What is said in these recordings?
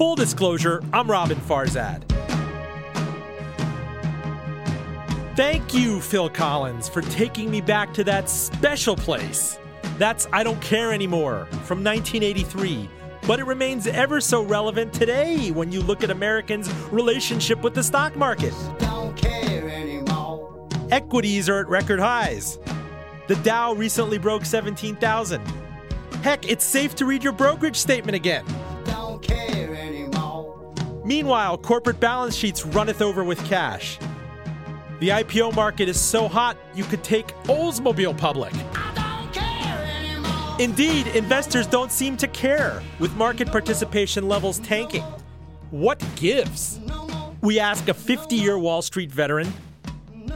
Full disclosure, I'm Roben Farzad. Thank you, Phil Collins, for taking me back to that special place. That's I Don't Care Anymore from 1983. But it remains ever so relevant today when you look at Americans' relationship with the stock market. Equities are at record highs. The Dow recently broke 17,000. Heck, it's safe to read your brokerage statement again. Meanwhile, corporate balance sheets runneth over with cash. The IPO market is so hot, you could take Oldsmobile public. Indeed, investors don't seem to care, with market participation levels tanking. What gives? We ask a 50 year Wall Street veteran,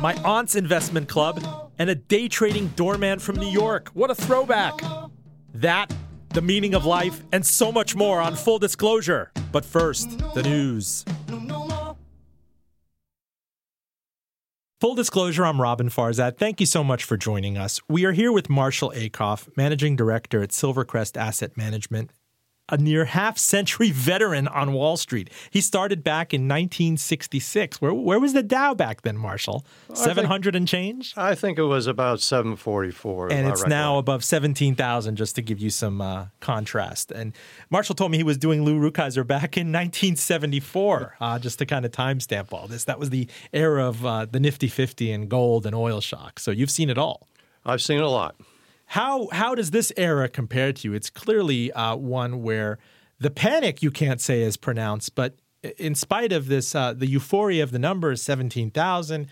my aunt's investment club, and a day trading doorman from New York. What a throwback! That, the meaning of life, and so much more on full disclosure. But first, the news. Full disclosure, I'm Roben Farzad. Thank you so much for joining us. We are here with Marshall Acuff, Managing Director at Silvercrest Asset Management a near half century veteran on Wall Street. He started back in 1966. Where, where was the Dow back then, Marshall? 700 and change? I think it was about 744. And it's now above 17,000, just to give you some uh, contrast. And Marshall told me he was doing Lou Rukeyser back in 1974, uh, just to kind of timestamp all this. That was the era of uh, the Nifty 50 and gold and oil shock. So you've seen it all. I've seen a lot. How how does this era compare to you? It's clearly uh, one where the panic you can't say is pronounced, but in spite of this, uh, the euphoria of the numbers, seventeen thousand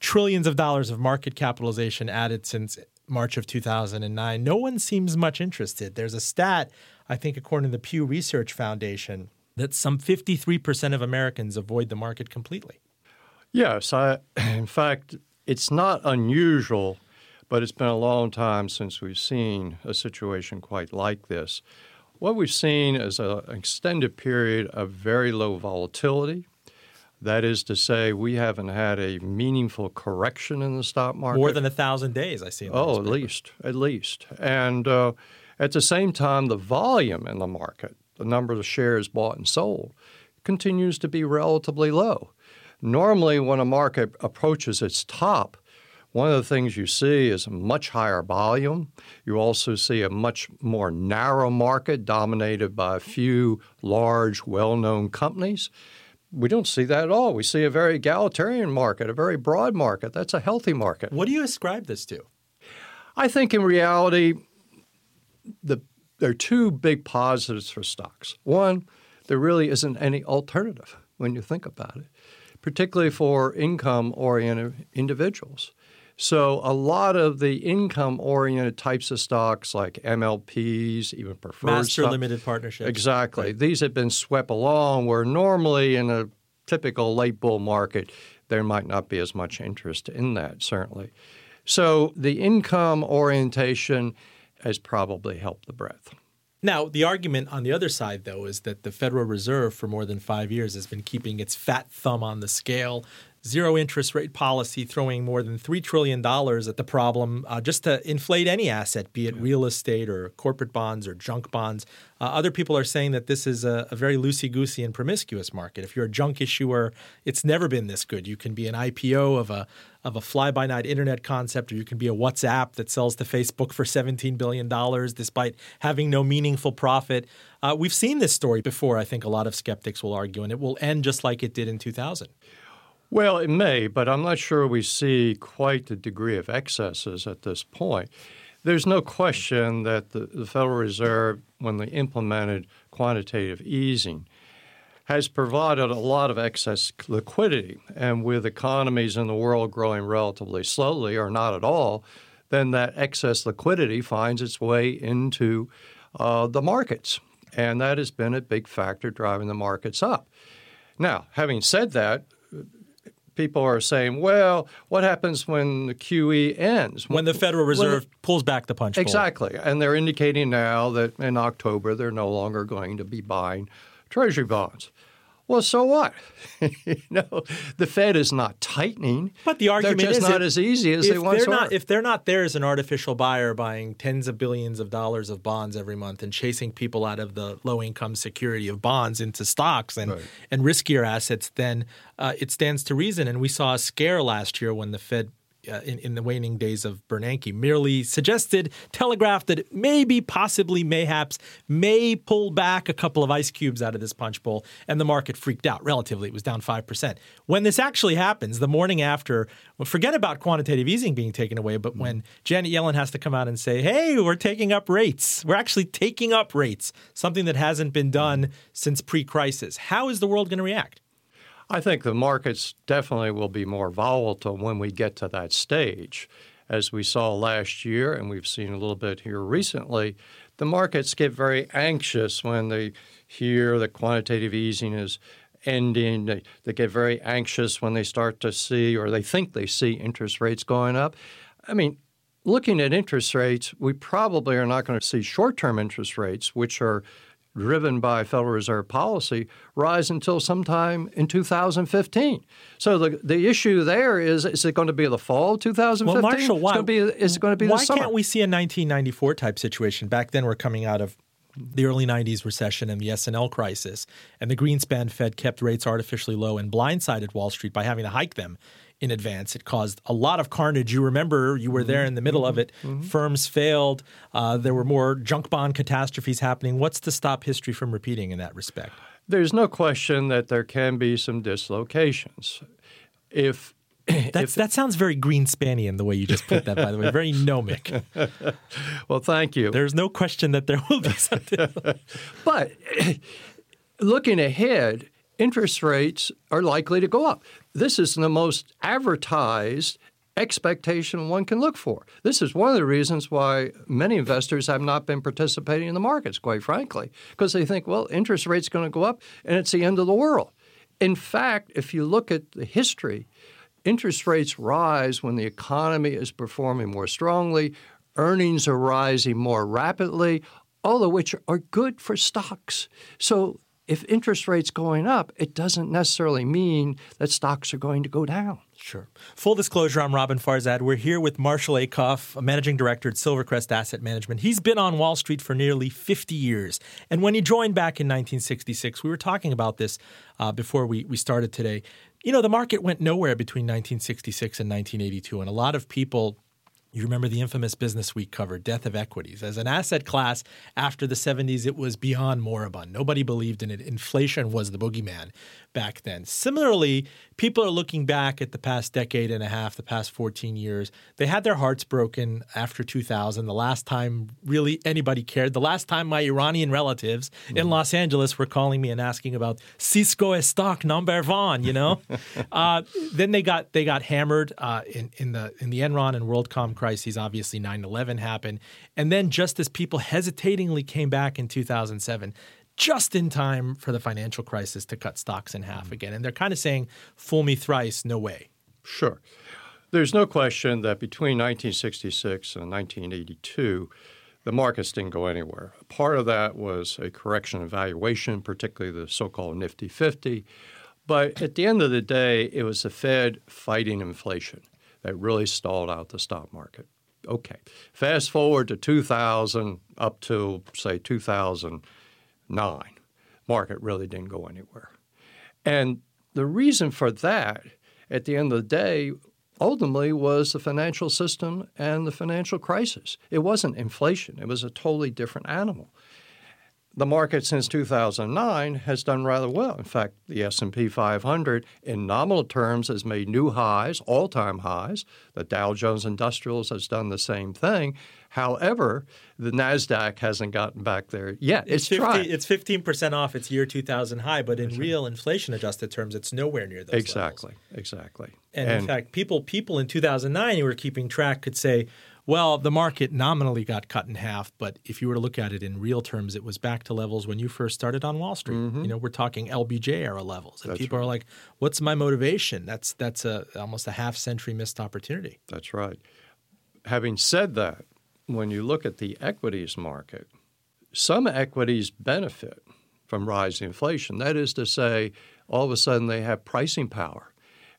trillions of dollars of market capitalization added since March of 2009. No one seems much interested. There's a stat, I think, according to the Pew Research Foundation, that some 53% of Americans avoid the market completely. Yes, I, in fact, it's not unusual but it's been a long time since we've seen a situation quite like this. What we've seen is an extended period of very low volatility. That is to say, we haven't had a meaningful correction in the stock market. More than a thousand days, I see. oh, at least, at least. And uh, at the same time, the volume in the market, the number of shares bought and sold, continues to be relatively low. Normally, when a market approaches its top, one of the things you see is a much higher volume. You also see a much more narrow market dominated by a few large, well known companies. We don't see that at all. We see a very egalitarian market, a very broad market. That's a healthy market. What do you ascribe this to? I think in reality, the, there are two big positives for stocks. One, there really isn't any alternative when you think about it, particularly for income oriented individuals. So a lot of the income-oriented types of stocks, like MLPs, even preferred master stock, limited partnerships, exactly. Right. These have been swept along. Where normally in a typical late bull market, there might not be as much interest in that. Certainly, so the income orientation has probably helped the breadth. Now, the argument on the other side, though, is that the Federal Reserve for more than five years has been keeping its fat thumb on the scale zero interest rate policy throwing more than $3 trillion at the problem uh, just to inflate any asset, be it yeah. real estate or corporate bonds or junk bonds. Uh, other people are saying that this is a, a very loosey goosey and promiscuous market. If you're a junk issuer, it's never been this good. You can be an IPO of a of a fly by night internet concept, or you can be a WhatsApp that sells to Facebook for $17 billion despite having no meaningful profit. Uh, we've seen this story before, I think a lot of skeptics will argue, and it will end just like it did in 2000. Well, it may, but I'm not sure we see quite the degree of excesses at this point. There's no question that the, the Federal Reserve, when they implemented quantitative easing, has provided a lot of excess liquidity. And with economies in the world growing relatively slowly or not at all, then that excess liquidity finds its way into uh, the markets. And that has been a big factor driving the markets up. Now, having said that, people are saying, well, what happens when the QE ends? When the Federal Reserve pulls back the punch Exactly. And they're indicating now that in October they're no longer going to be buying Treasury bonds. Well, so what? you know, the Fed is not tightening. But the argument they're just is not if- as easy as they once were. not, if they're not there as an artificial buyer buying tens of billions of dollars of bonds every month and chasing people out of the low income security of bonds into stocks and, Right. and riskier assets, then uh, it stands to reason. And we saw a scare last year when the Fed. Uh, in, in the waning days of Bernanke, merely suggested, telegraphed that maybe, possibly, mayhaps, may pull back a couple of ice cubes out of this punch bowl, and the market freaked out. Relatively, it was down five percent. When this actually happens, the morning after, well, forget about quantitative easing being taken away, but when Janet Yellen has to come out and say, "Hey, we're taking up rates. We're actually taking up rates," something that hasn't been done since pre-crisis. How is the world going to react? I think the markets definitely will be more volatile when we get to that stage. As we saw last year, and we've seen a little bit here recently, the markets get very anxious when they hear that quantitative easing is ending. They, they get very anxious when they start to see or they think they see interest rates going up. I mean, looking at interest rates, we probably are not going to see short term interest rates, which are driven by Federal Reserve policy, rise until sometime in 2015. So the the issue there is is it going to be the fall of 2015? Well, Marshall, why It's going to be, is it going to be why the summer? can't we see a 1994 type situation? Back then, we're coming out of the early 90s recession and the S&L crisis, and the Greenspan Fed kept rates artificially low and blindsided Wall Street by having to hike them in advance. It caused a lot of carnage. You remember, you were there in the middle of it. Firms failed. Uh, there were more junk bond catastrophes happening. What's to stop history from repeating in that respect? There's no question that there can be some dislocations. If that sounds very Greenspanian the way you just put that, by the way. Very gnomic. well, thank you. There's no question that there will be something. But looking ahead, interest rates are likely to go up. This is the most advertised expectation one can look for. This is one of the reasons why many investors have not been participating in the markets, quite frankly, because they think, well, interest rates going to go up and it's the end of the world. In fact, if you look at the history, interest rates rise when the economy is performing more strongly, earnings are rising more rapidly, all of which are good for stocks. So if interest rates going up, it doesn't necessarily mean that stocks are going to go down. Sure. Full disclosure, I'm Roben Farzad. We're here with Marshall Acuff, a managing director at Silvercrest Asset Management. He's been on Wall Street for nearly 50 years. And when he joined back in 1966, we were talking about this uh, before we, we started today. You know, the market went nowhere between 1966 and 1982. And a lot of people you remember the infamous Business Week cover, Death of Equities. As an asset class after the 70s, it was beyond moribund. Nobody believed in it. Inflation was the boogeyman back then. Similarly, people are looking back at the past decade and a half, the past 14 years. They had their hearts broken after 2000, the last time really anybody cared. The last time my Iranian relatives in Los Angeles were calling me and asking about Cisco stock number one, you know? uh, then they got they got hammered uh, in, in the in the Enron and WorldCom crises. Obviously, 9/11 happened, and then just as people hesitatingly came back in 2007, just in time for the financial crisis to cut stocks in half mm. again, and they're kind of saying, "Fool me thrice, no way." Sure. There's no question that between 1966 and 1982, the markets didn't go anywhere. Part of that was a correction in valuation, particularly the so called Nifty 50. But at the end of the day, it was the Fed fighting inflation that really stalled out the stock market. Okay. Fast forward to 2000 up to, say, 2009, market really didn't go anywhere. And the reason for that, at the end of the day, ultimately was the financial system and the financial crisis. It wasn't inflation, it was a totally different animal. The market since 2009 has done rather well. In fact, the S&P 500 in nominal terms has made new highs, all-time highs. The Dow Jones Industrials has done the same thing. However, the Nasdaq hasn't gotten back there yet. It's, 50, trying. It's 15% off its year 2000 high, but in real inflation adjusted terms, it's nowhere near those exactly, levels. exactly. And, in fact, people people in 2009 who were keeping track could say, well, the market nominally got cut in half, but if you were to look at it in real terms, it was back to levels when you first started on Wall Street. You know, we're talking LBJ era levels, and Mm-hmm. That's people are like, "What's my motivation?" That's that's a almost a half century missed opportunity. That's right. Having said that, when you look at the equities market, some equities benefit from rising inflation. That is to say, all of a sudden they have pricing power.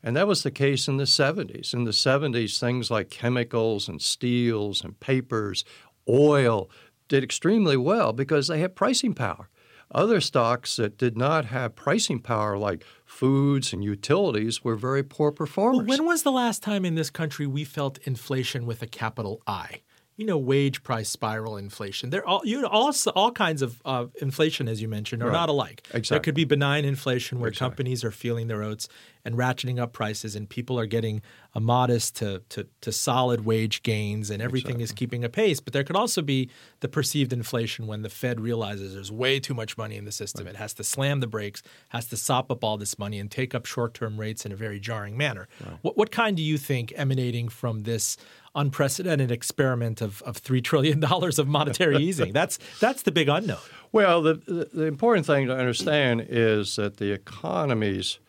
And that was the case in the 70s. In the 70s, things like chemicals and steels and papers, oil did extremely well because they had pricing power. Other stocks that did not have pricing power, like foods and utilities, were very poor performers. Well, when was the last time in this country we felt inflation with a capital I? You know, wage price spiral inflation. There all you know, all, all kinds of uh, inflation, as you mentioned, are right. not alike. Exactly. There could be benign inflation where exactly. companies are feeling their oats and ratcheting up prices, and people are getting a modest to, to, to solid wage gains, and everything exactly. is keeping a pace. But there could also be the perceived inflation when the Fed realizes there's way too much money in the system. Right. It has to slam the brakes, has to sop up all this money, and take up short term rates in a very jarring manner. Right. What, what kind do you think emanating from this? unprecedented experiment of, of $3 trillion of monetary easing. That's, that's the big unknown. Well, the, the, the important thing to understand is that the economy's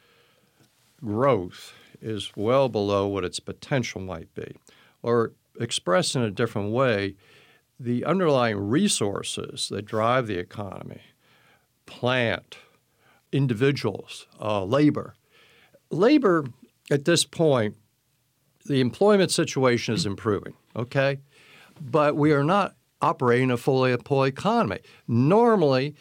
growth is well below what its potential might be. Or expressed in a different way, the underlying resources that drive the economy plant, individuals, uh, labor. Labor at this point the employment situation is improving, okay? But we are not operating a fully employed economy. Normally,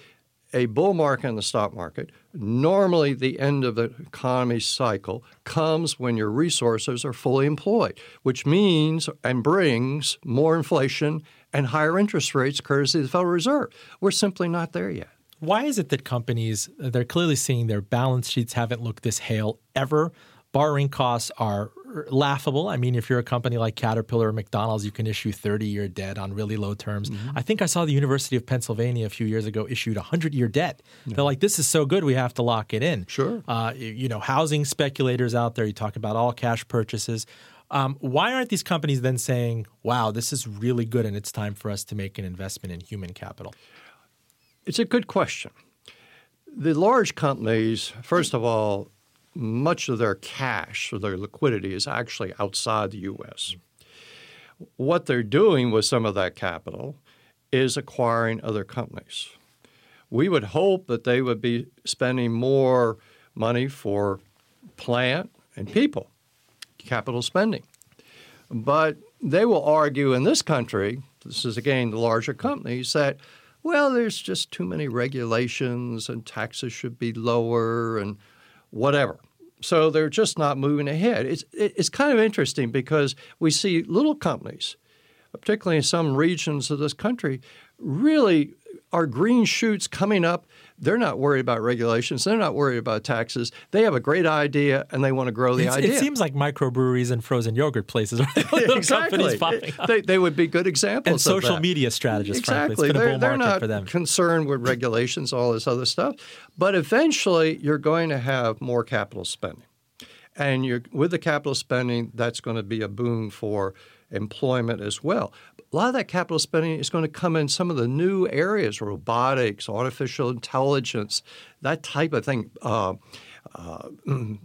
a bull market in the stock market, normally the end of the economy cycle comes when your resources are fully employed, which means and brings more inflation and higher interest rates courtesy of the Federal Reserve. We're simply not there yet. Why is it that companies, they're clearly seeing their balance sheets haven't looked this hale ever? Borrowing costs are laughable. I mean, if you're a company like Caterpillar or McDonald's, you can issue 30 year debt on really low terms. Mm-hmm. I think I saw the University of Pennsylvania a few years ago issued 100 year debt. Yeah. They're like, this is so good, we have to lock it in. Sure. Uh, you know, housing speculators out there, you talk about all cash purchases. Um, why aren't these companies then saying, wow, this is really good and it's time for us to make an investment in human capital? It's a good question. The large companies, first of all, much of their cash or their liquidity is actually outside the U.S. What they're doing with some of that capital is acquiring other companies. We would hope that they would be spending more money for plant and people, capital spending. But they will argue in this country, this is again the larger companies, that, well, there's just too many regulations and taxes should be lower and whatever. So they're just not moving ahead. It's, it's kind of interesting because we see little companies, particularly in some regions of this country, really are green shoots coming up. They're not worried about regulations. They're not worried about taxes. They have a great idea and they want to grow the it's, idea. It seems like microbreweries and frozen yogurt places are exactly. They, they, would be good examples. And social media strategists, exactly. frankly. They're, they're not for them. concerned with regulations, all this other stuff. But eventually, you're going to have more capital spending. And you're, with the capital spending, that's going to be a boom for employment as well. A lot of that capital spending is going to come in some of the new areas robotics, artificial intelligence, that type of thing. Uh, uh,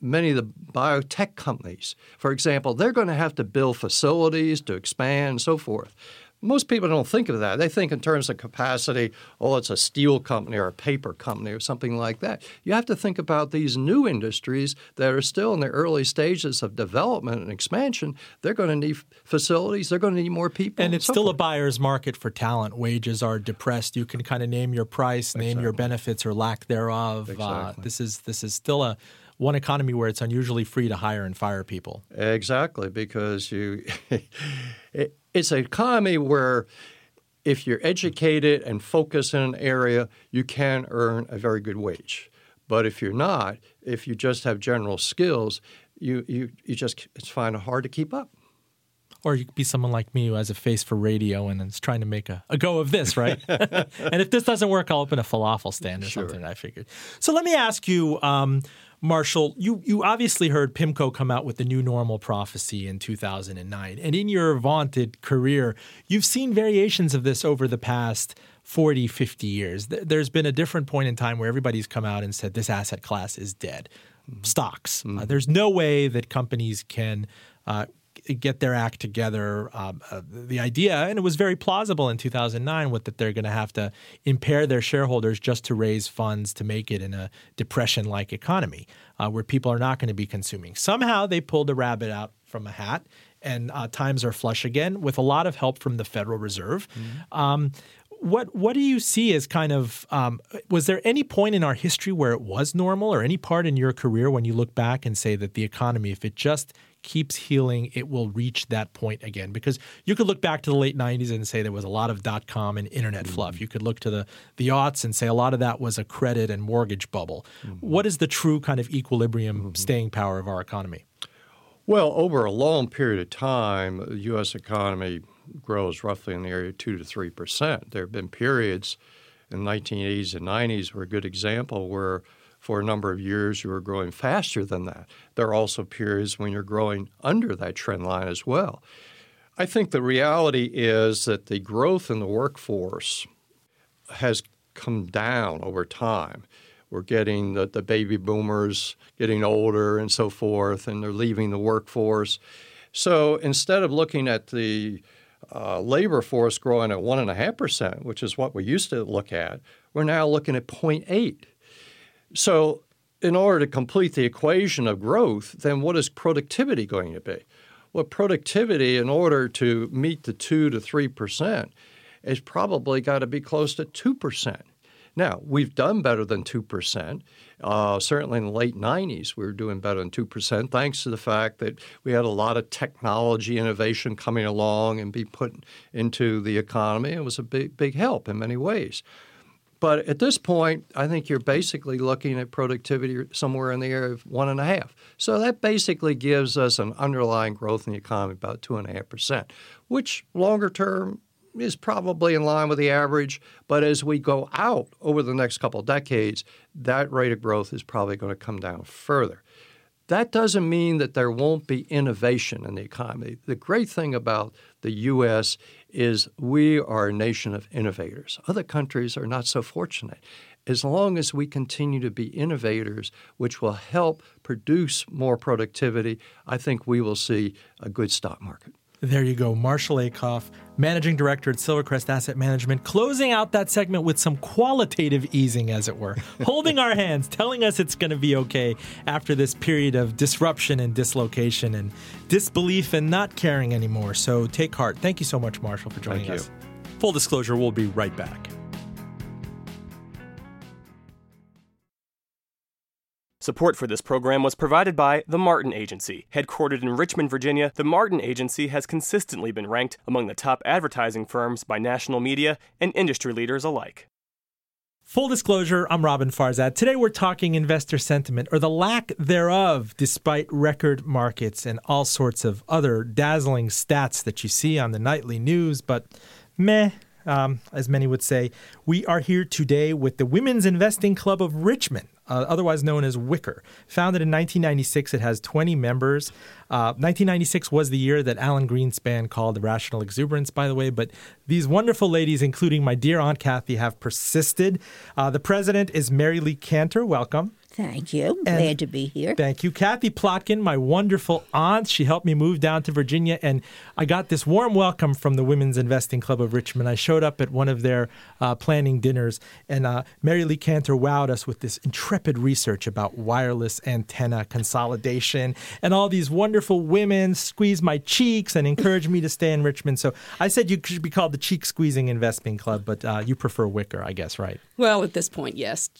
many of the biotech companies, for example, they're going to have to build facilities to expand and so forth. Most people don't think of that. They think in terms of capacity, oh, it's a steel company or a paper company or something like that. You have to think about these new industries that are still in the early stages of development and expansion. They're going to need facilities, they're going to need more people. And, and it's so still forth. a buyer's market for talent. Wages are depressed. You can kind of name your price, name exactly. your benefits or lack thereof. Uh, exactly. Uh, this is this is still a one economy where it's unusually free to hire and fire people. Exactly, because you it, it's an economy where if you're educated and focused in an area, you can earn a very good wage. But if you're not, if you just have general skills, you, you, you just it's find it hard to keep up. Or you could be someone like me who has a face for radio and is trying to make a, a go of this, right? and if this doesn't work, I'll open a falafel stand or sure. something. I figured. So let me ask you. Um, Marshall, you, you obviously heard PIMCO come out with the new normal prophecy in 2009. And in your vaunted career, you've seen variations of this over the past 40, 50 years. There's been a different point in time where everybody's come out and said this asset class is dead. Stocks. Mm-hmm. Uh, there's no way that companies can uh, get their act together. Um, uh, the idea, and it was very plausible in 2009, with that they're going to have to impair their shareholders just to raise funds to make it in a depression-like economy uh, where people are not going to be consuming. Somehow they pulled a rabbit out from a hat, and uh, times are flush again with a lot of help from the Federal Reserve. Mm-hmm. Um, what what do you see as kind of um, was there any point in our history where it was normal or any part in your career when you look back and say that the economy if it just keeps healing it will reach that point again because you could look back to the late 90s and say there was a lot of dot com and internet mm-hmm. fluff you could look to the the aughts and say a lot of that was a credit and mortgage bubble mm-hmm. what is the true kind of equilibrium mm-hmm. staying power of our economy well over a long period of time the US economy grows roughly in the area of 2 to 3 percent. There have been periods in the 1980s and 90s were a good example where for a number of years you were growing faster than that. There are also periods when you're growing under that trend line as well. I think the reality is that the growth in the workforce has come down over time. We're getting the, the baby boomers getting older and so forth, and they're leaving the workforce. So instead of looking at the uh, labor force growing at 1.5%, which is what we used to look at, we're now looking at 0.8. So, in order to complete the equation of growth, then what is productivity going to be? Well, productivity, in order to meet the 2 to 3%, is probably got to be close to 2%. Now, we've done better than 2%. Uh, certainly in the late 90s, we were doing better than 2%, thanks to the fact that we had a lot of technology innovation coming along and be put into the economy. It was a big, big help in many ways. But at this point, I think you're basically looking at productivity somewhere in the area of one and a half. So that basically gives us an underlying growth in the economy about two and a half percent, which longer term is probably in line with the average. But as we go out over the next couple decades, that rate of growth is probably going to come down further. That doesn't mean that there won't be innovation in the economy. The great thing about the U.S. is we are a nation of innovators. Other countries are not so fortunate. As long as we continue to be innovators, which will help produce more productivity, I think we will see a good stock market. There you go. Marshall Acuff, Managing Director at Silvercrest Asset Management, closing out that segment with some qualitative easing, as it were, holding our hands, telling us it's going to be okay after this period of disruption and dislocation and disbelief and not caring anymore. So take heart. Thank you so much, Marshall, for joining Thank us. You. Full disclosure, we'll be right back. Support for this program was provided by The Martin Agency. Headquartered in Richmond, Virginia, The Martin Agency has consistently been ranked among the top advertising firms by national media and industry leaders alike. Full disclosure, I'm Roben Farzad. Today we're talking investor sentiment, or the lack thereof, despite record markets and all sorts of other dazzling stats that you see on the nightly news, but meh, um, as many would say. We are here today with the Women's Investing Club of Richmond uh, otherwise known as Wicker. Founded in 1996, it has 20 members. Uh, 1996 was the year that Alan Greenspan called rational exuberance, by the way. But these wonderful ladies, including my dear Aunt Kathy, have persisted. Uh, the president is Mary Lee Cantor. Welcome. Thank you. And Glad to be here. Thank you. Kathy Plotkin, my wonderful aunt. She helped me move down to Virginia, and I got this warm welcome from the Women's Investing Club of Richmond. I showed up at one of their uh, planning dinners, and uh, Mary Lee Cantor wowed us with this intrepid research about wireless antenna consolidation, and all these wonderful women squeezed my cheeks and encouraged me to stay in Richmond. So I said you should be called the Cheek Squeezing Investing Club, but uh, you prefer Wicker, I guess, right? Well, at this point, yes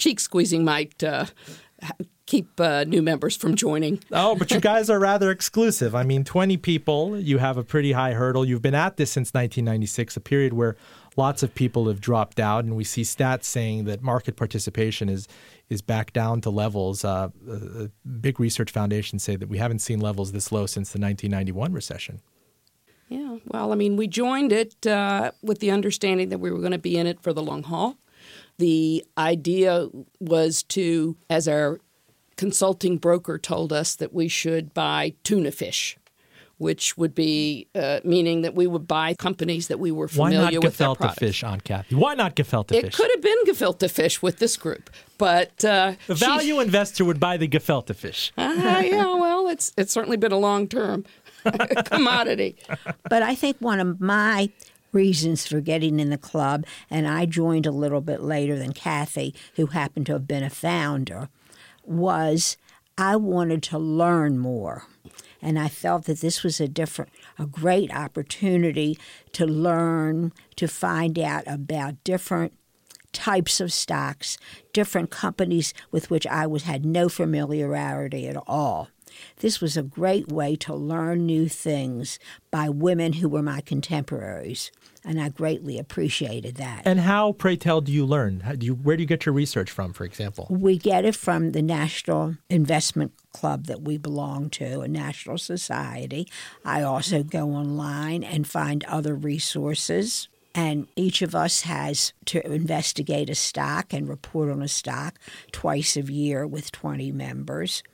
cheek squeezing might uh, keep uh, new members from joining. oh, but you guys are rather exclusive. I mean, 20 people, you have a pretty high hurdle. You've been at this since 1996, a period where lots of people have dropped out, and we see stats saying that market participation is is back down to levels. Uh, uh, big research foundations say that we haven't seen levels this low since the 1991 recession. Yeah, well, I mean, we joined it uh, with the understanding that we were going to be in it for the long haul. The idea was to, as our consulting broker told us, that we should buy tuna fish which would be uh, meaning that we would buy companies that we were familiar Why not with. Gefilte their fish, Aunt Kathy? Why not gefilte it fish? It could have been gefilte fish with this group, but uh, the value she, investor would buy the gefilte fish. uh, yeah, well, it's it's certainly been a long term. commodity. But I think one of my reasons for getting in the club, and I joined a little bit later than Kathy, who happened to have been a founder, was I wanted to learn more. And I felt that this was a different, a great opportunity to learn, to find out about different types of stocks, different companies with which I was had no familiarity at all. This was a great way to learn new things by women who were my contemporaries, and I greatly appreciated that. And how, pray tell, do you learn? How do you, where do you get your research from, for example? We get it from the National Investment Club that we belong to, a national society. I also go online and find other resources. And each of us has to investigate a stock and report on a stock twice a year with 20 members.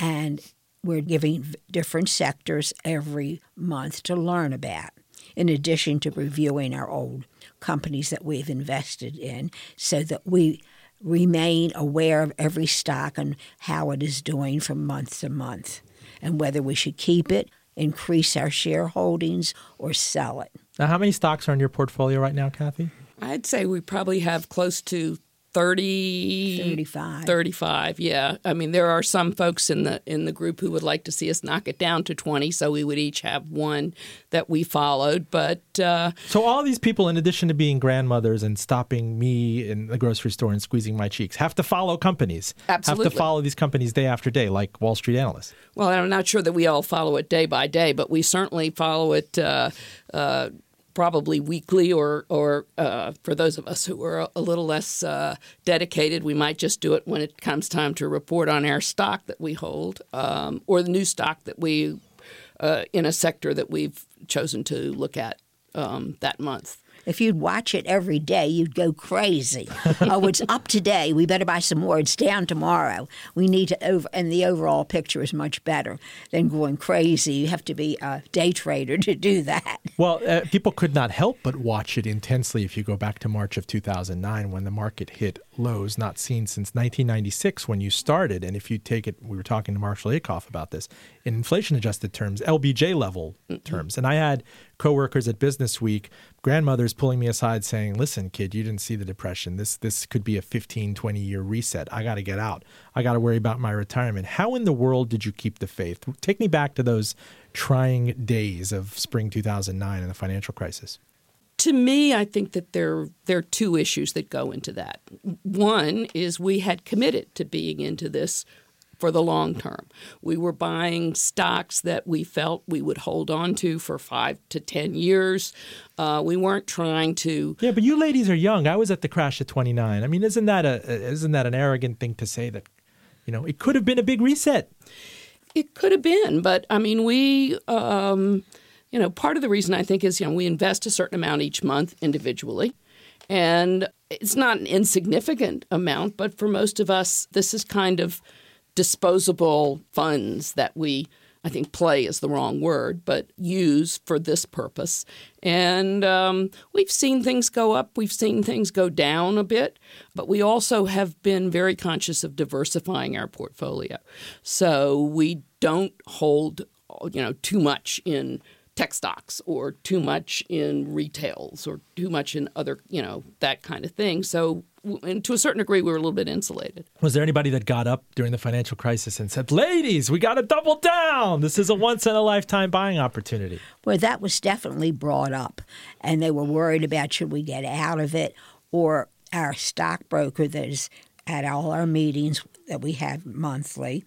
And we're giving different sectors every month to learn about, in addition to reviewing our old companies that we've invested in, so that we remain aware of every stock and how it is doing from month to month, and whether we should keep it, increase our shareholdings, or sell it. Now, how many stocks are in your portfolio right now, Kathy? I'd say we probably have close to 30 35. 35 yeah i mean there are some folks in the in the group who would like to see us knock it down to 20 so we would each have one that we followed but uh, So all these people, in addition to being grandmothers and stopping me in the grocery store and squeezing my cheeks, have to follow companies. absolutely. Have to follow these companies day after day, like Wall Street analysts. well i'm not sure that we all follow it day by day but we certainly follow it uh, uh, probably weekly, or or uh, for those of us who are a little less uh, dedicated, we might just do it when it comes time to report on our stock that we hold, um, or the new stock that we uh, in a sector that we've chosen to look at um, that month. If you'd watch it every day, you'd go crazy. oh, it's up today. We better buy some more. It's down tomorrow. We need to over, and the overall picture is much better than going crazy. You have to be a day trader to do that. Well, uh, people could not help but watch it intensely if you go back to March of 2009 when the market hit lows not seen since 1996 when you started. And if you take it, we were talking to Marshall Acuff about this, in inflation adjusted terms, LBJ level terms. And I had coworkers at Business Week, grandmothers pulling me aside saying, listen, kid, you didn't see the depression. This, this could be a 15, 20 year reset. I got to get out. I got to worry about my retirement. How in the world did you keep the faith? Take me back to those trying days of spring 2009 and the financial crisis. To me, I think that there there are two issues that go into that. One is we had committed to being into this for the long term. We were buying stocks that we felt we would hold on to for five to ten years. Uh, we weren't trying to. Yeah, but you ladies are young. I was at the crash at 29. I mean, isn't that a isn't that an arrogant thing to say that, you know, it could have been a big reset? It could have been, but I mean, we, um, you know, part of the reason I think is, you know, we invest a certain amount each month individually. And it's not an insignificant amount, but for most of us, this is kind of disposable funds that we, I think play is the wrong word, but use for this purpose. And um, we've seen things go up, we've seen things go down a bit, but we also have been very conscious of diversifying our portfolio. So we don't hold, you know, too much in tech stocks or too much in retails or too much in other, you know, that kind of thing. So, and to a certain degree, we were a little bit insulated. Was there anybody that got up during the financial crisis and said, "Ladies, we got to double down. This is a once in a lifetime buying opportunity." Well, that was definitely brought up, and they were worried about should we get out of it, or our stockbroker that is at all our meetings that we have monthly.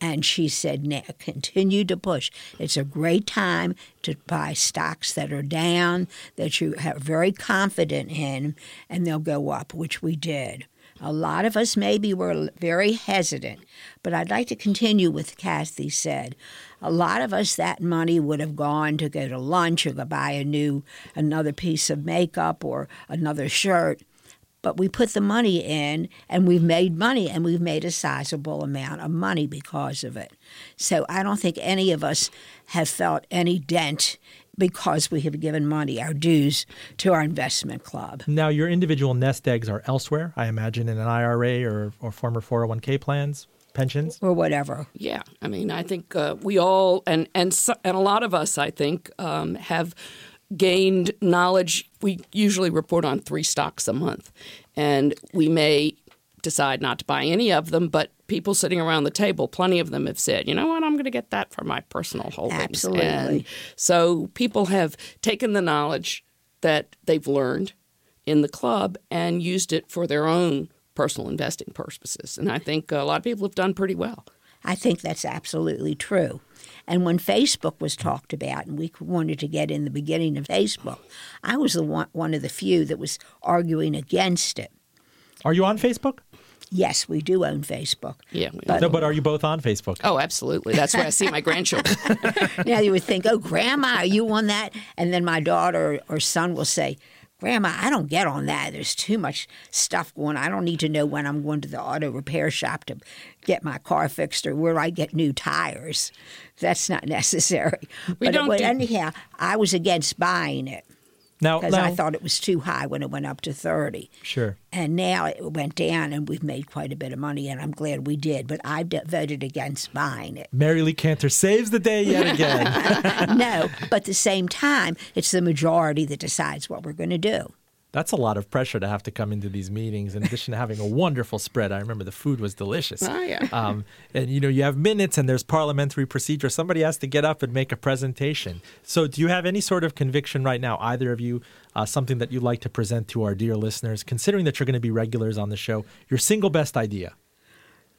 And she said, now continue to push. It's a great time to buy stocks that are down, that you are very confident in, and they'll go up, which we did. A lot of us maybe were very hesitant, but I'd like to continue with Kathy said. A lot of us that money would have gone to go to lunch or to buy a new another piece of makeup or another shirt. But we put the money in and we've made money and we've made a sizable amount of money because of it. So I don't think any of us have felt any dent because we have given money, our dues, to our investment club. Now, your individual nest eggs are elsewhere, I imagine, in an IRA or, or former 401k plans. pensions? or whatever. Yeah, I mean, I think uh, we all and and so, and a lot of us, I think, um, have gained knowledge. We usually report on three stocks a month, and we may decide not to buy any of them, but people sitting around the table, plenty of them have said, you know what, I'm going to get that for my personal holdings. Absolutely. And so people have taken the knowledge that they've learned in the club and used it for their own personal investing purposes. And I think a lot of people have done pretty well. I think that's absolutely true. And when Facebook was talked about, and we wanted to get in the beginning of Facebook, I was the one, one of the few that was arguing against it. Are you on Facebook? Yes, we do own Facebook. Yeah. we- But- No, but are you both on Facebook? Oh, absolutely. That's where I see my grandchildren. now you would think, oh, Grandma, are you on that? And then my daughter or son will say, Grandma, I don't get on that. There's too much stuff going. I don't need to know when I'm going to the auto repair shop to get my car fixed or where I get new tires. That's not necessary. We but, don't but do- anyhow, I was against buying it Now, because I thought it was too high when it went up to 30. sure. And now it went down, and we've made quite a bit of money, and I'm glad we did. But I d- voted against buying it. Mary Lee Cantor saves the day yet again. no, but at the same time, it's the majority that decides what we're going to do. That's a lot of pressure to have to come into these meetings. In addition to having a wonderful spread, I remember the food was delicious. Oh, yeah. Um, and you know, you have minutes, and there's parliamentary procedure. Somebody has to get up and make a presentation. So, do you have any sort of conviction right now, either of you, uh, something that you'd like to present to our dear listeners, considering that you're going to be regulars on the show? Your single best idea,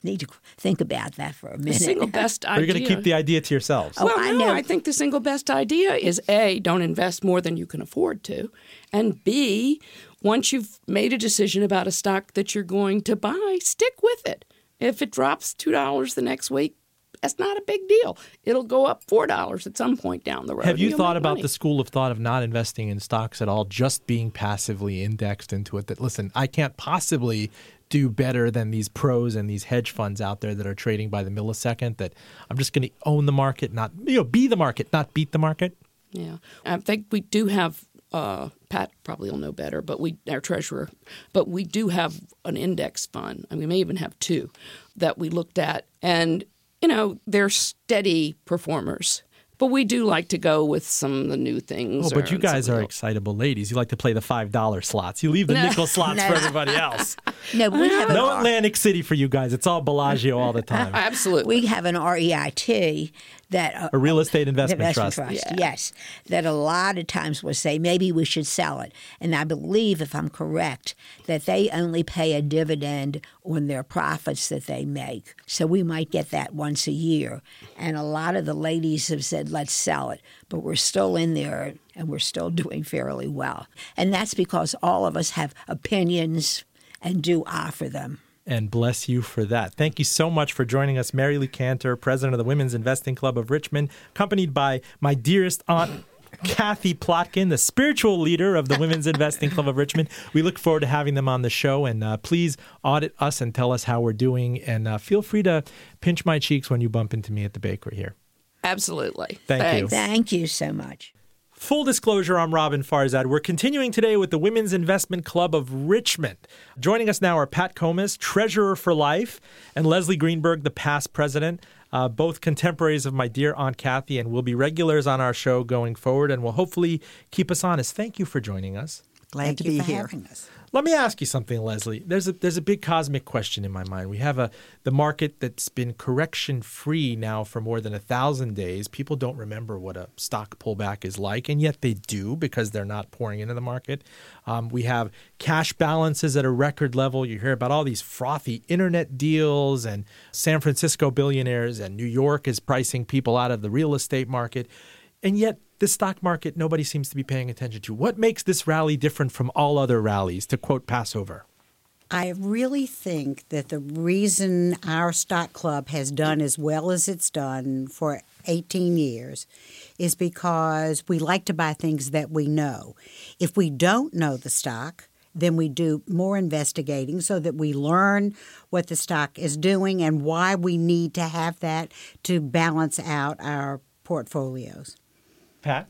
Need to think about that for a minute. The minute. single best or idea. you're going to keep the idea to yourselves? Oh, well, I no, know. I think the single best idea is A, don't invest more than you can afford to. And B, once you've made a decision about a stock that you're going to buy, stick with it. If it drops $2 the next week, that's not a big deal. It'll go up $4 at some point down the road. Have you you'll thought about money. the school of thought of not investing in stocks at all, just being passively indexed into it? That listen, I can't possibly do better than these pros and these hedge funds out there that are trading by the millisecond. That I'm just going to own the market, not you know, be the market, not beat the market. Yeah, I think we do have. Uh, Pat probably will know better, but we our treasurer, but we do have an index fund, and we may even have two that we looked at, and you know they're steady performers. But we do like to go with some of the new things. Oh, but you guys are excitable ladies. You like to play the five dollar slots. You leave the No. nickel slots No. for everybody else. no, we have No Atlantic City for you guys. It's all Bellagio all the time. absolutely. we have an REIT that uh, A real estate investment, trust. trust, yes, that a lot of times will say maybe we should sell it. And I believe, if I'm correct, that they only pay a dividend on their profits that they make. So we might get that once a year. And a lot of the ladies have said, let's sell it. But we're still in there and we're still doing fairly well. And that's because all of us have opinions and do offer them. And bless you for that. Thank you so much for joining us, Mary Lee Cantor, president of the Women's Investing Club of Richmond, accompanied by my dearest aunt. Kathy Plotkin, the spiritual leader of the Women's Investing Club of Richmond. We look forward to having them on the show. And uh, please audit us and tell us how we're doing. And uh, feel free to pinch my cheeks when you bump into me at the bakery here. absolutely. Thank you. Thank you so much. Full disclosure, I'm Roben Farzad. We're continuing today with the Women's Investment Club of Richmond. Joining us now are Pat Comas, Treasurer for Life, and Leslie Greenberg, the past president, uh, both contemporaries of my dear Aunt Kathy, and will be regulars on our show going forward and will hopefully keep us honest. Thank you for joining us. Glad Thank to you be for here. Let me ask you something, Leslie. There's a there's a big cosmic question in my mind. We have a the market that's been correction free now for more than a thousand days. People don't remember what a stock pullback is like, and yet they do because they're not pouring into the market. Um, we have cash balances at a record level. You hear about all these frothy internet deals, and San Francisco billionaires, and New York is pricing people out of the real estate market, and yet the stock market nobody seems to be paying attention to. What makes this rally different from all other rallies? To quote Passover. I really think that the reason our stock club has done as well as it's done for 18 years is because we like to buy things that we know. If we don't know the stock, then we do more investigating so that we learn what the stock is doing and why we need to have that to balance out our portfolios. Pat?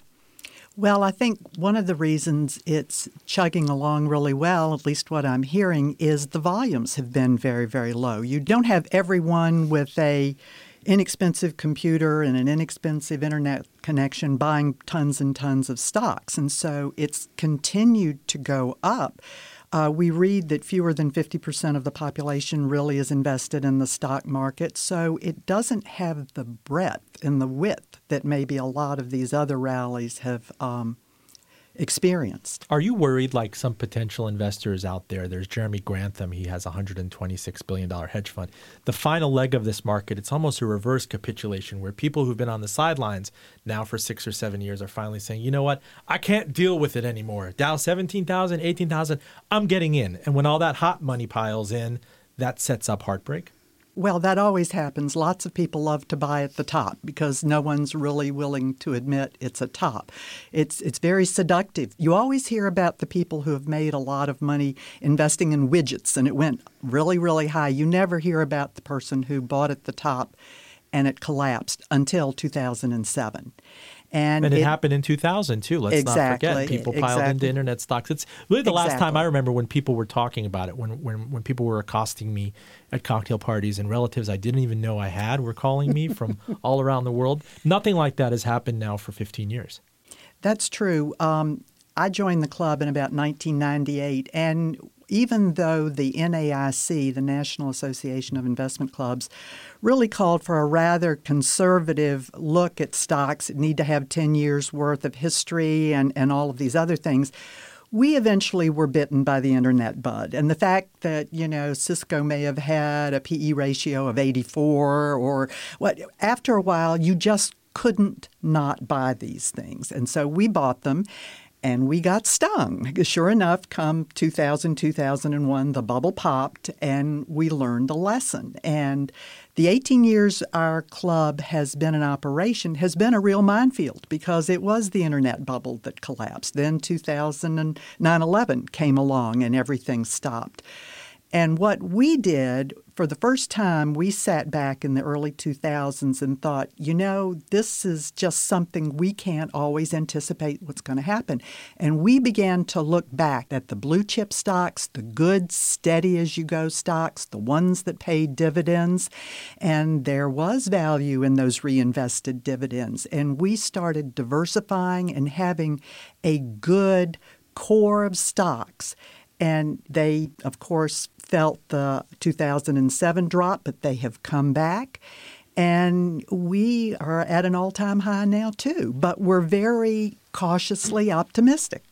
Well, I think one of the reasons it's chugging along really well, at least what I'm hearing, is the volumes have been very, very low. You don't have everyone with a inexpensive computer and an inexpensive internet connection buying tons and tons of stocks. And so it's continued to go up. Uh, we read that fewer than 50% of the population really is invested in the stock market, so it doesn't have the breadth and the width that maybe a lot of these other rallies have um, experienced. Are you worried, like some potential investors out there? There's Jeremy Grantham. He has a $126 billion hedge fund. The final leg of this market, it's almost a reverse capitulation where people who've been on the sidelines now for six or seven years are finally saying, you know what? I can't deal with it anymore. Dow 17,000, 18,000, I'm getting in. And when all that hot money piles in, that sets up heartbreak. Well, that always happens. Lots of people love to buy at the top because no one's really willing to admit it's a top. It's it's very seductive. You always hear about the people who have made a lot of money investing in widgets and it went really really high. You never hear about the person who bought at the top and it collapsed until 2007. And, and it, it, happened in 2000 too. Let's exactly, not forget. People piled exactly. into internet stocks. It's really the exactly. last time I remember when people were talking about it, when, when, when people were accosting me at cocktail parties and relatives I didn't even know I had were calling me from all around the world. Nothing like that has happened now for 15 years. That's true. Um, I joined the club in about 1998, and even though the NAIC, the National Association of Investment Clubs, really called for a rather conservative look at stocks, need to have 10 years worth of history and, and all of these other things. We eventually were bitten by the internet bud. And the fact that, you know, Cisco may have had a PE ratio of 84 or what, after a while, you just couldn't not buy these things. And so we bought them and we got stung. Sure enough, come 2000, 2001, the bubble popped and we learned a lesson. And the 18 years our club has been in operation has been a real minefield because it was the internet bubble that collapsed. Then 2009 11 came along and everything stopped. And what we did for the first time, we sat back in the early 2000s and thought, you know, this is just something we can't always anticipate what's going to happen. And we began to look back at the blue chip stocks, the good, steady as you go stocks, the ones that paid dividends. And there was value in those reinvested dividends. And we started diversifying and having a good core of stocks. And they, of course, felt the 2007 drop, but they have come back. And we are at an all time high now, too. But we're very cautiously optimistic.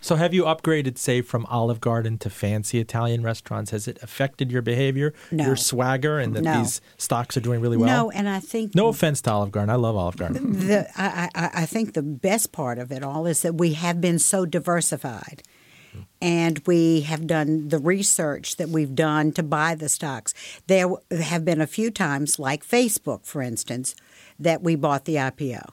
So, have you upgraded, say, from Olive Garden to fancy Italian restaurants? Has it affected your behavior, no. your swagger, and that no. these stocks are doing really well? No, and I think no offense to Olive Garden, I love Olive Garden. The, I, I, I think the best part of it all is that we have been so diversified and we have done the research that we've done to buy the stocks. There have been a few times, like Facebook, for instance, that we bought the IPO.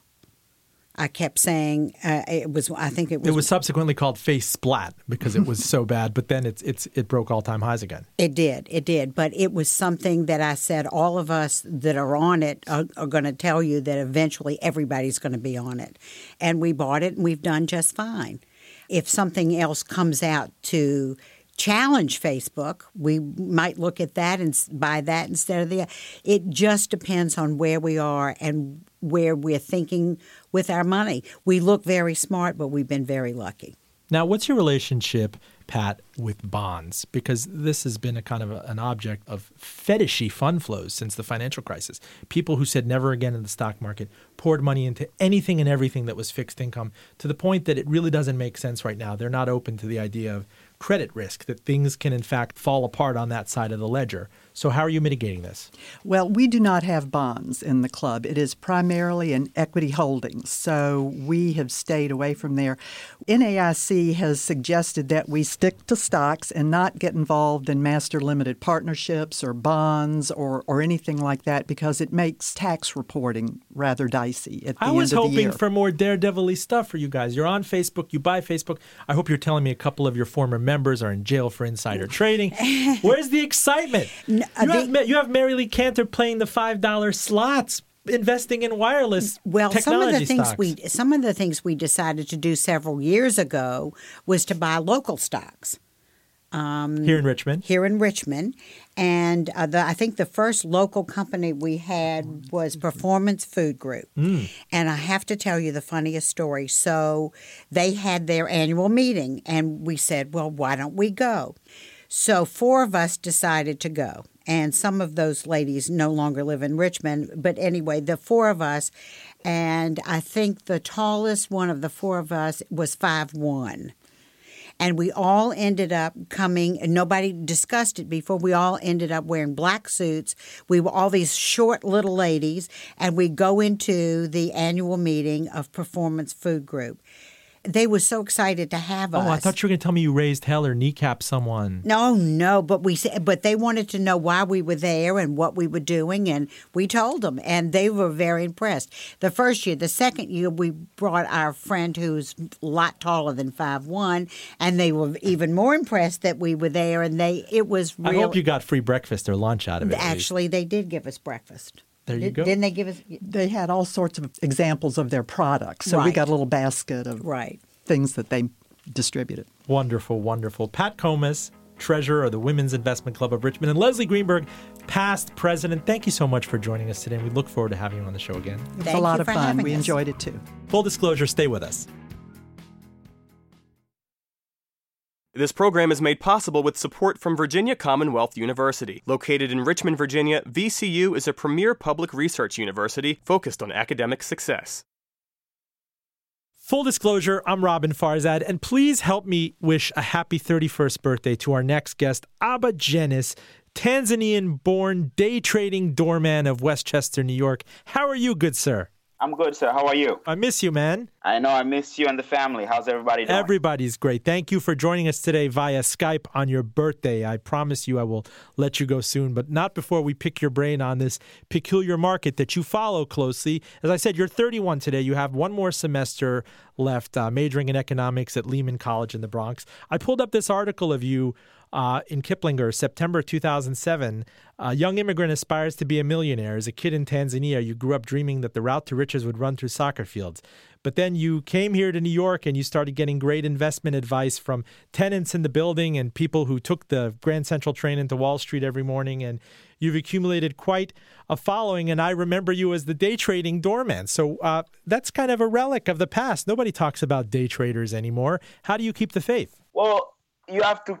I kept saying uh, it was. I think it was. It was subsequently called Face Splat because it was so bad, but then it's it's it broke all time highs again. It did, it did. But it was something that I said all of us that are on it are, are going to tell you that eventually everybody's going to be on it, and we bought it and we've done just fine. If something else comes out to challenge Facebook, we might look at that and buy that instead of the. It just depends on where we are and where we're thinking with our money. We look very smart, but we've been very lucky. Now, what's your relationship Pat, with bonds because this has been a kind of a, an object of fetishy fund flows since the financial crisis. People who said never again in the stock market poured money into anything and everything that was fixed income to the point that it really doesn't make sense right now. They're not open to the idea of credit risk, that things can in fact fall apart on that side of the ledger. So, how are you mitigating this? Well, we do not have bonds in the club. It is primarily an equity holdings. So, we have stayed away from there. NAIC has suggested that we stick to stocks and not get involved in master limited partnerships or bonds or, or anything like that because it makes tax reporting rather dicey at the I was end of hoping for more daredevilly stuff for you guys. You're on Facebook, you buy Facebook. I hope you're telling me a couple of your former members are in jail for insider trading. Where's the excitement? No, you, the, have, you have Mary Lee Cantor playing the $5 slots investing in wireless Well, some of the things stocks. we some of the things we decided to do several years ago was to buy local stocks here in Richmond. here in Richmond, and uh, the, I think the first local company we had was Performance Food Group. And I have to tell you the funniest story. So they had their annual meeting, and we said, "Well, why don't we go?" So four of us decided to go. And some of those ladies no longer live in Richmond. But anyway, the four of us, and I think the tallest one of the four of us was five one. And we all ended up coming and nobody discussed it before we all ended up wearing black suits. We were all these short little ladies and we go into the annual meeting of performance food group they were so excited to have us Oh, I thought you were going to tell me you raised hell or kneecapped someone. no, no, but we but they wanted to know why we were there and what we were doing, and we told them, and they were very impressed. The first year, the second year, we brought our friend who's a lot taller than five one, and they were even more impressed that we were there, and they it was I hope you got free breakfast or lunch out of it. Actually, they did give us breakfast. There you Did- go. Didn't they give us? They had all sorts of examples of their products. So we got a little basket of Right. things that they distributed. Wonderful, wonderful. Pat Comas, treasurer of the Women's Investment Club of Richmond, and Leslie Greenberg, past president. Thank you so much for joining us today. and We look forward to having you on the show again. It was Thank a lot you of fun. We us. enjoyed it too. Full disclosure, stay with us. This program is made possible with support from Virginia Commonwealth University. Located in Richmond, Virginia, VCU is a premier public research university focused on academic success. Full disclosure, I'm Roben Farzad, and please help me wish a happy 31st birthday to our next guest, Abba Jenis, Tanzanian born day trading doorman of Westchester, New York. How are you, good sir? I'm good, sir. How are you? I miss you, man. I know I miss you and the family. How's everybody doing? Everybody's great. Thank you for joining us today via Skype on your birthday. I promise you I will let you go soon, but not before we pick your brain on this peculiar market that you follow closely. As I said, you're 31 today. You have one more semester left, uh, majoring in economics at Lehman College in the Bronx. I pulled up this article of you uh, in Kiplinger, September 2007. A young immigrant aspires to be a millionaire. As a kid in Tanzania, you grew up dreaming that the route to riches would run through soccer fields. But then you came here to New York and you started getting great investment advice from tenants in the building and people who took the Grand Central train into Wall Street every morning. And you've accumulated quite a following. And I remember you as the day trading doorman. So uh, that's kind of a relic of the past. Nobody talks about day traders anymore. How do you keep the faith? Well, you have to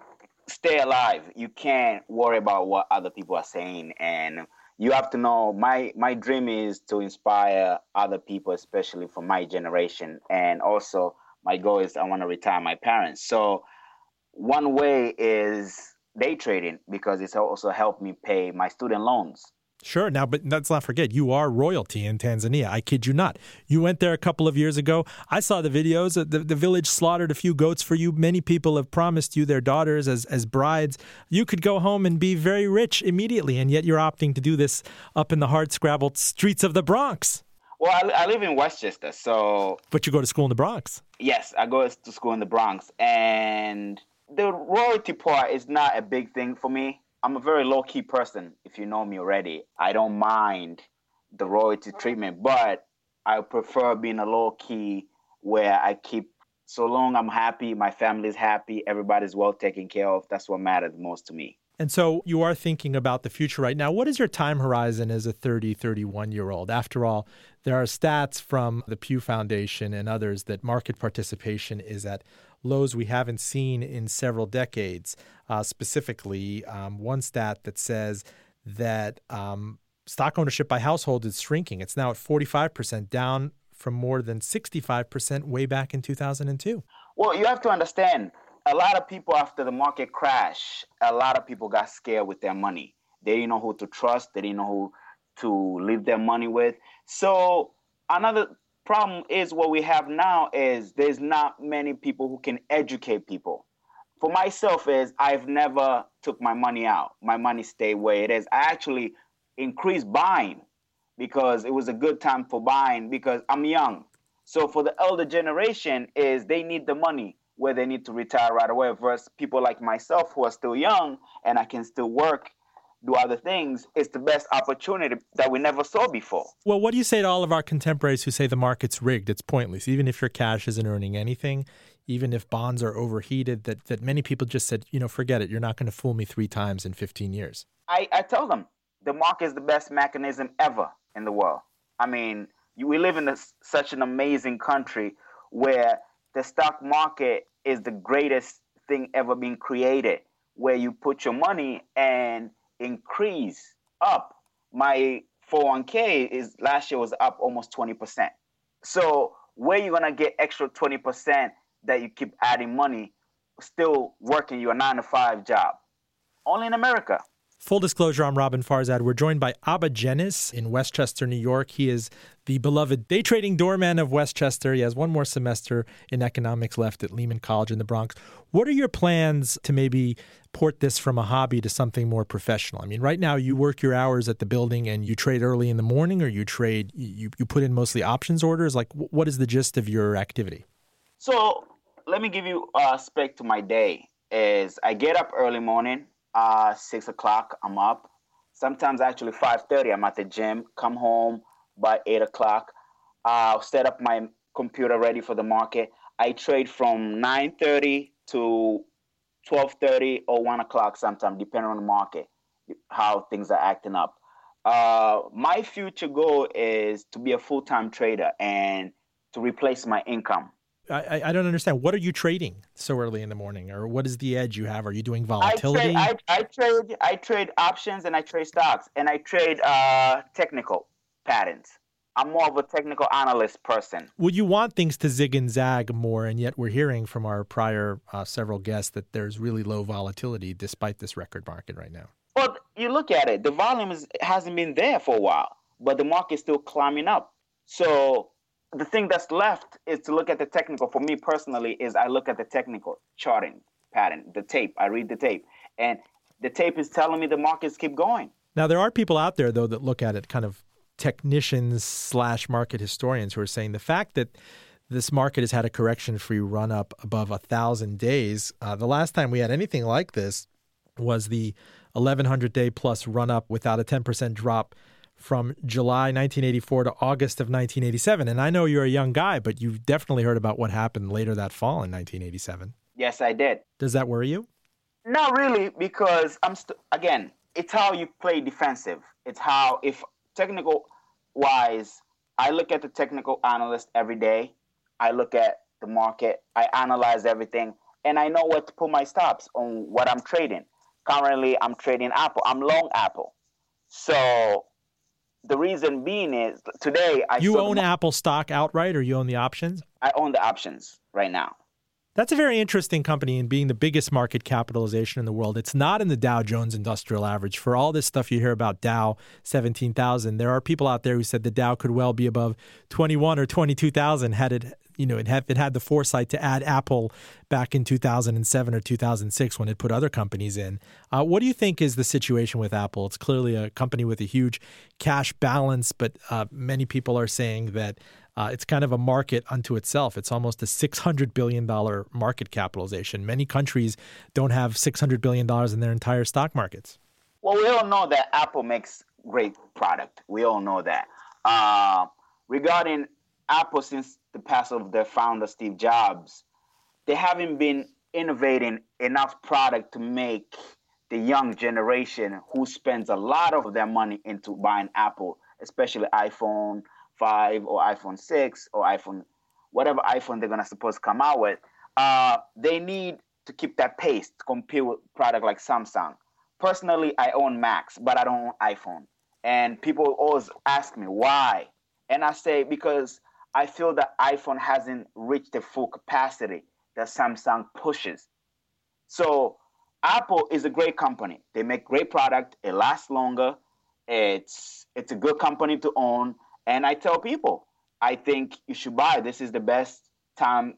stay alive. You can't worry about what other people are saying and you have to know my my dream is to inspire other people especially from my generation and also my goal is I want to retire my parents. So one way is day trading because it's also helped me pay my student loans. Sure. Now, but let's not forget, you are royalty in Tanzania. I kid you not. You went there a couple of years ago. I saw the videos. The, the village slaughtered a few goats for you. Many people have promised you their daughters as, as brides. You could go home and be very rich immediately, and yet you're opting to do this up in the hard scrabbled streets of the Bronx. Well, I, I live in Westchester, so But you go to school in the Bronx. yes, I go to school in the Bronx, and the royalty part is not a big thing for me. I'm a very low key person, if you know me already. I don't mind the royalty treatment, but I prefer being a low key where I keep, so long I'm happy, my family's happy, everybody's well taken care of. That's what matters most to me. And so you are thinking about the future right now. What is your time horizon as a 30, 31 year old? After all, there are stats from the Pew Foundation and others that market participation is at lows we haven't seen in several decades. Uh, specifically, um, one stat that says that um, stock ownership by household is shrinking. It's now at 45%, down from more than 65% way back in 2002. Well, you have to understand a lot of people after the market crash, a lot of people got scared with their money. They didn't know who to trust, they didn't know who to leave their money with. So another problem is what we have now is there's not many people who can educate people. For myself is I've never took my money out. My money stayed where it is. I actually increased buying because it was a good time for buying because I'm young. So for the elder generation is they need the money where they need to retire right away versus people like myself who are still young and I can still work do other things, it's the best opportunity that we never saw before. Well, what do you say to all of our contemporaries who say the market's rigged? It's pointless. Even if your cash isn't earning anything, even if bonds are overheated, that, that many people just said, you know, forget it. You're not going to fool me three times in 15 years. I, I tell them the market is the best mechanism ever in the world. I mean, we live in a, such an amazing country where the stock market is the greatest thing ever being created, where you put your money and increase up. My 401k is last year was up almost 20%. So where you gonna get extra 20% that you keep adding money, still working your nine to five job? Only in America. Full disclosure, I'm Roben Farzad. We're joined by Abba Jenis in Westchester, New York. He is the beloved day trading doorman of Westchester. He has one more semester in economics left at Lehman College in the Bronx. What are your plans to maybe port this from a hobby to something more professional? I mean, right now you work your hours at the building and you trade early in the morning, or you trade you, you put in mostly options orders. Like, what is the gist of your activity? So let me give you a spec to my day. Is I get up early morning uh, six o'clock, I'm up. Sometimes actually 5:30, I'm at the gym. Come home by eight o'clock. I'll set up my computer ready for the market. I trade from 9:30 to 12:30 or one o'clock, sometimes depending on the market, how things are acting up. Uh, my future goal is to be a full-time trader and to replace my income. I, I don't understand. What are you trading so early in the morning, or what is the edge you have? Are you doing volatility? I trade, I, I trade, I trade options and I trade stocks and I trade uh, technical patterns. I'm more of a technical analyst person. Well, you want things to zig and zag more? And yet, we're hearing from our prior uh, several guests that there's really low volatility despite this record market right now. Well, you look at it; the volume is, hasn't been there for a while, but the market's still climbing up. So the thing that's left is to look at the technical. For me personally, is I look at the technical charting pattern, the tape. I read the tape, and the tape is telling me the markets keep going. Now there are people out there though that look at it kind of technicians slash market historians who are saying the fact that this market has had a correction free run up above a thousand days. Uh, the last time we had anything like this was the 1100 day plus run up without a 10% drop from July 1984 to August of 1987. And I know you're a young guy, but you've definitely heard about what happened later that fall in 1987. Yes, I did. Does that worry you? Not really, because I'm st- again, it's how you play defensive. It's how, if technical wise, I look at the technical analyst every day. I look at the market. I analyze everything, and I know what to put my stops on what I'm trading. Currently, I'm trading Apple. I'm long Apple. So the reason being is today I you own Apple stock outright, or you own the options. I own the options right now. That's a very interesting company in being the biggest market capitalization in the world. It's not in the Dow Jones Industrial Average. For all this stuff you hear about Dow 17,000, there are people out there who said the Dow could well be above 21 or 22,000 had it you know, it had, it had the foresight to add Apple back in 2007 or 2006 when it put other companies in. Uh, what do you think is the situation with Apple? It's clearly a company with a huge cash balance, but uh, many people are saying that uh, it's kind of a market unto itself. It's almost a $600 billion market capitalization. Many countries don't have $600 billion in their entire stock markets. Well, we all know that Apple makes great product. We all know that. Uh, regarding Apple, since the pass of their founder Steve Jobs, they haven't been innovating enough product to make the young generation who spends a lot of their money into buying Apple, especially iPhone 5 or iPhone 6 or iPhone, whatever iPhone they're gonna suppose come out with, uh, they need to keep that pace to compete with product like Samsung. Personally, I own Macs, but I don't own iPhone. And people always ask me why, and I say because I feel that iPhone hasn't reached the full capacity that Samsung pushes. So Apple is a great company. They make great product. It lasts longer. It's it's a good company to own. And I tell people, I think you should buy. This is the best time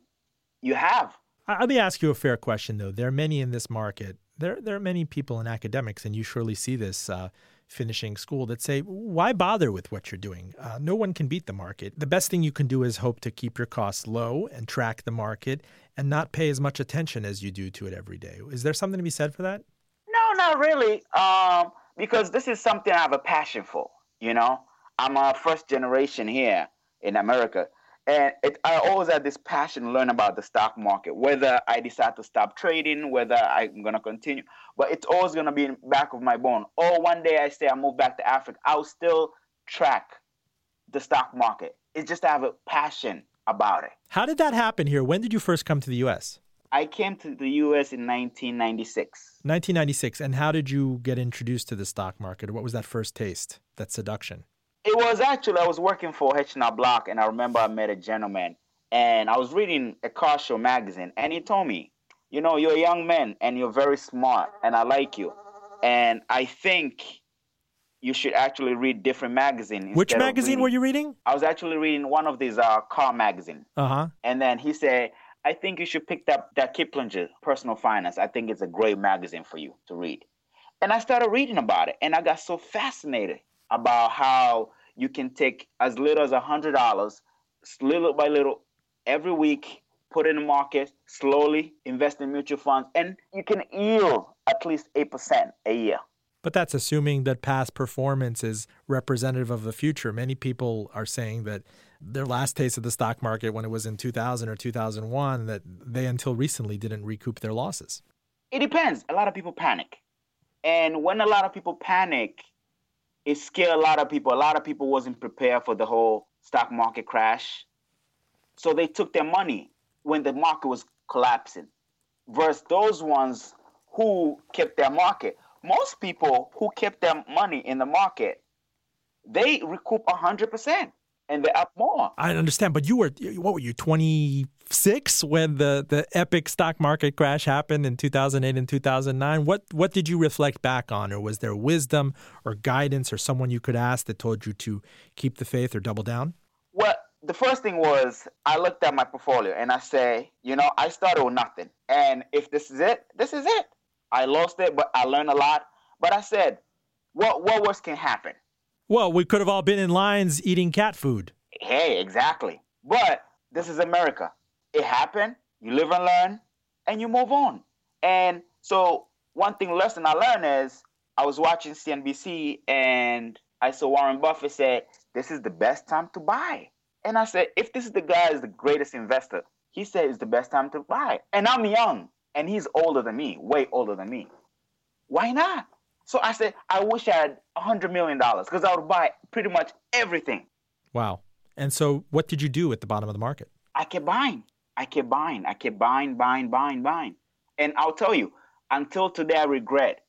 you have. Let me ask you a fair question, though. There are many in this market. There, there are many people in academics, and you surely see this. Uh, finishing school that say, why bother with what you're doing? Uh, no one can beat the market. The best thing you can do is hope to keep your costs low and track the market and not pay as much attention as you do to it every day. Is there something to be said for that? No, not really. Um, because this is something I have a passion for. You know, I'm a first generation here in America. And it, I always had this passion to learn about the stock market, whether I decide to stop trading, whether I'm going to continue. But it's always going to be in the back of my bone. Or one day I say I move back to Africa, I'll still track the stock market. It's just I have a passion about it. How did that happen here? When did you first come to the U.S.? I came to the U.S. in 1996. 1996. And how did you get introduced to the stock market? What was that first taste, that seduction? It was actually, I was working for H&R Block, and I remember I met a gentleman, and I was reading a car show magazine, and he told me, you know, you're a young man, and you're very smart, and I like you. And I think you should actually read different magazines. Which magazine were you reading? I was actually reading one of these uh, car magazine. Uh-huh. And then he said, I think you should pick up that Kiplinger, Personal Finance. I think it's a great magazine for you to read. And I started reading about it, and I got so fascinated about how you can take as little as a hundred dollars, little by little, every week, put in the market, slowly invest in mutual funds, and you can yield at least eight percent a year. But that's assuming that past performance is representative of the future. Many people are saying that their last taste of the stock market when it was in 2000 or 2001 that they until recently didn't recoup their losses. It depends. A lot of people panic. And when a lot of people panic, it scared a lot of people. A lot of people wasn't prepared for the whole stock market crash. So they took their money when the market was collapsing versus those ones who kept their market most people who kept their money in the market, they recoup 100% and they're up more. I understand, but you were, what were you, 26 when the, the epic stock market crash happened in 2008 and 2009? What, what did you reflect back on? Or was there wisdom or guidance or someone you could ask that told you to keep the faith or double down? Well, the first thing was I looked at my portfolio and I say, you know, I started with nothing. And if this is it, this is it. I lost it, but I learned a lot. But I said, what what worse can happen? Well, we could have all been in lines eating cat food. Hey, exactly. But this is America. It happened. You live and learn, and you move on. And so, one thing lesson I learned is I was watching CNBC and I saw Warren Buffett say, "This is the best time to buy." And I said, "If this is the guy is the greatest investor, he said it's the best time to buy." And I'm young and he's older than me, way older than me. Why not? So I said, I wish I had a $100 million because I would buy pretty much everything. Wow. And so what did you do at the bottom of the market? I kept buying. I kept buying. I kept buying, buying, buying, buying. And I'll tell you, until today, I regret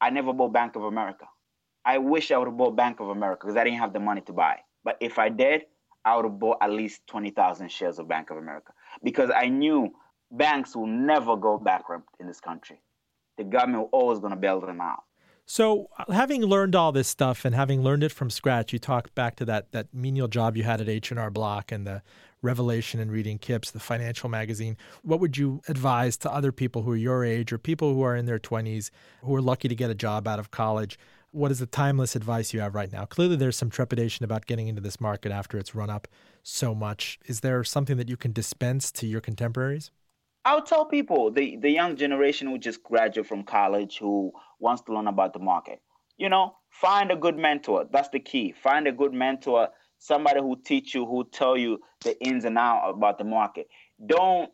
I never bought Bank of America. I wish I would have bought Bank of America because I didn't have the money to buy. But if I did, I would have bought at least 20,000 shares of Bank of America because I knew banks will never go bankrupt in this country. The government will always going to bail them out. So, uh, having learned all this stuff and having learned it from scratch, you talk back to that that menial job you had at H and R Block and the revelation in reading Kips, the financial magazine. What would you advise to other people who are your age or people who are in their twenties who are lucky to get a job out of college? What is the timeless advice you have right now? Clearly, there's some trepidation about getting into this market after it's run up so much. Is there something that you can dispense to your contemporaries? I'll tell people the, the young generation who just graduate from college who wants to learn about the market. You know, find a good mentor. That's the key. Find a good mentor, somebody who teach you, who tell you the ins and outs about the market. Don't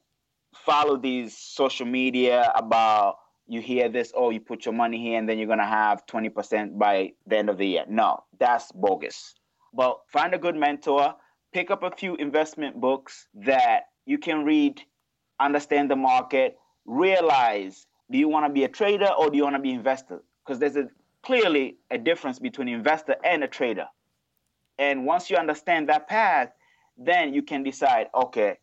follow these social media about you hear this, oh, you put your money here and then you're gonna have 20% by the end of the year. No, that's bogus. But find a good mentor, pick up a few investment books that you can read understand the market, realize do you want to be a trader or do you want to be an investor? Because there's a clearly a difference between investor and a trader. And once you understand that path, then you can decide, okay,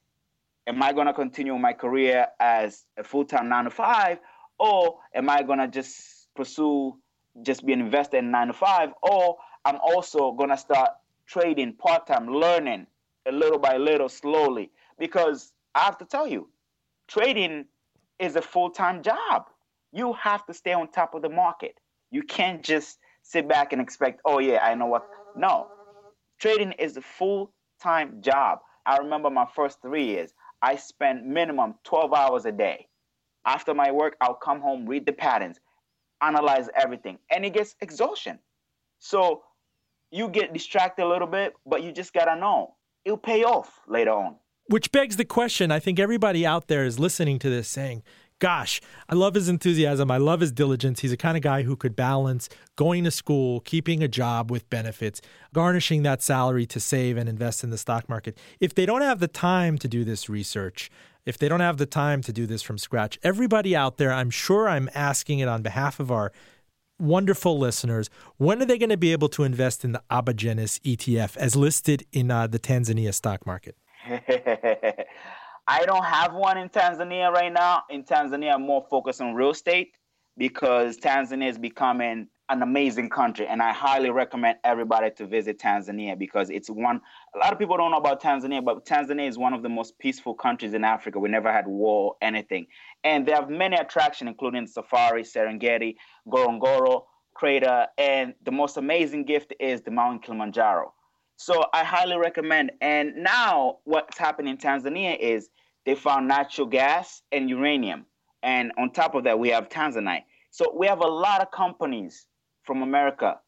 am I going to continue my career as a full-time 9 to 5 or am I going to just pursue just be an investor in 9 to 5 or I'm also going to start trading part-time, learning a little by little slowly because I have to tell you, trading is a full time job. You have to stay on top of the market. You can't just sit back and expect, oh, yeah, I know what. No, trading is a full time job. I remember my first three years, I spent minimum 12 hours a day. After my work, I'll come home, read the patterns. analyze everything, and it gets exhaustion. So you get distracted a little bit, but you just gotta know it'll pay off later on. Which begs the question I think everybody out there is listening to this saying, Gosh, I love his enthusiasm. I love his diligence. He's the kind of guy who could balance going to school, keeping a job with benefits, garnishing that salary to save and invest in the stock market. If they don't have the time to do this research, if they don't have the time to do this from scratch, everybody out there, I'm sure I'm asking it on behalf of our wonderful listeners, when are they going to be able to invest in the Abagenis ETF as listed in uh, the Tanzania stock market? I don't have one in Tanzania right now. In Tanzania, I'm more focused on real estate because Tanzania is becoming an amazing country, and I highly recommend everybody to visit Tanzania because it's one. A lot of people don't know about Tanzania, but Tanzania is one of the most peaceful countries in Africa. We never had war, anything, and they have many attractions, including safari, Serengeti, Ngorongoro crater, and the most amazing gift is the Mount Kilimanjaro. So I highly recommend. And now what's happening in Tanzania is they found natural gas and uranium. And on top of that, we have Tanzanite. So we have a lot of companies from America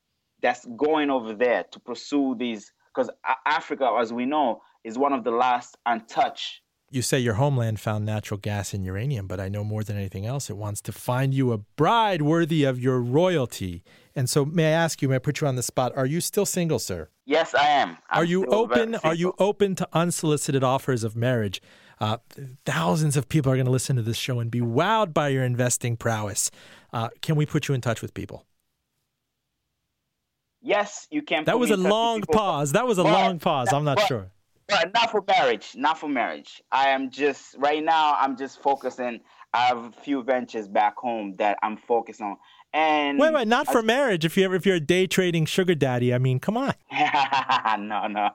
that's going over there to pursue these, because Africa, as we know, is one of the last untouched you say your homeland found natural gas and uranium, but I know more than anything else, it wants to find you a bride worthy of your royalty. And so, may I ask you, may I put you on the spot? Are you still single, sir? Yes, I am. I'm are you open? Are you open to unsolicited offers of marriage? Uh, thousands of people are going to listen to this show and be wowed by your investing prowess. Uh, can we put you in touch with people? Yes, you can. That was a long pause. That was a but, long pause. I'm not but, sure. But not for marriage. Not for marriage. I am just right now. I'm just focusing. I have a few ventures back home that I'm focused on. And wait, wait, not for I, marriage. If you're if you're a day trading sugar daddy, I mean, come on. no, no,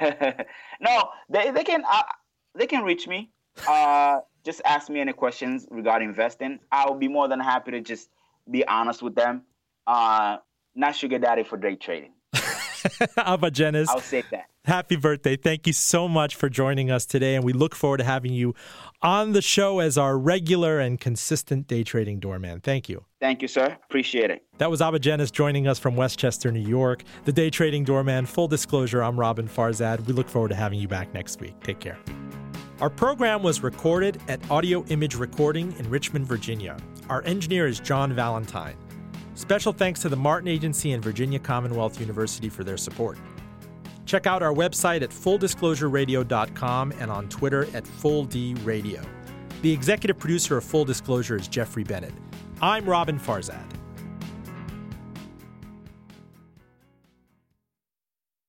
no. They they can uh, they can reach me. Uh, just ask me any questions regarding investing. I'll be more than happy to just be honest with them. Uh, not sugar daddy for day trading. Abagenis. I'll say that. Happy birthday. Thank you so much for joining us today. And we look forward to having you on the show as our regular and consistent day trading doorman. Thank you. Thank you, sir. Appreciate it. That was Abagenis joining us from Westchester, New York. The day trading doorman. Full disclosure, I'm Roben Farzad. We look forward to having you back next week. Take care. Our program was recorded at Audio Image Recording in Richmond, Virginia. Our engineer is John Valentine. Special thanks to the Martin Agency and Virginia Commonwealth University for their support. Check out our website at fulldisclosureradio.com and on Twitter at FullDRadio. The executive producer of Full Disclosure is Jeffrey Bennett. I'm Roben Farzad.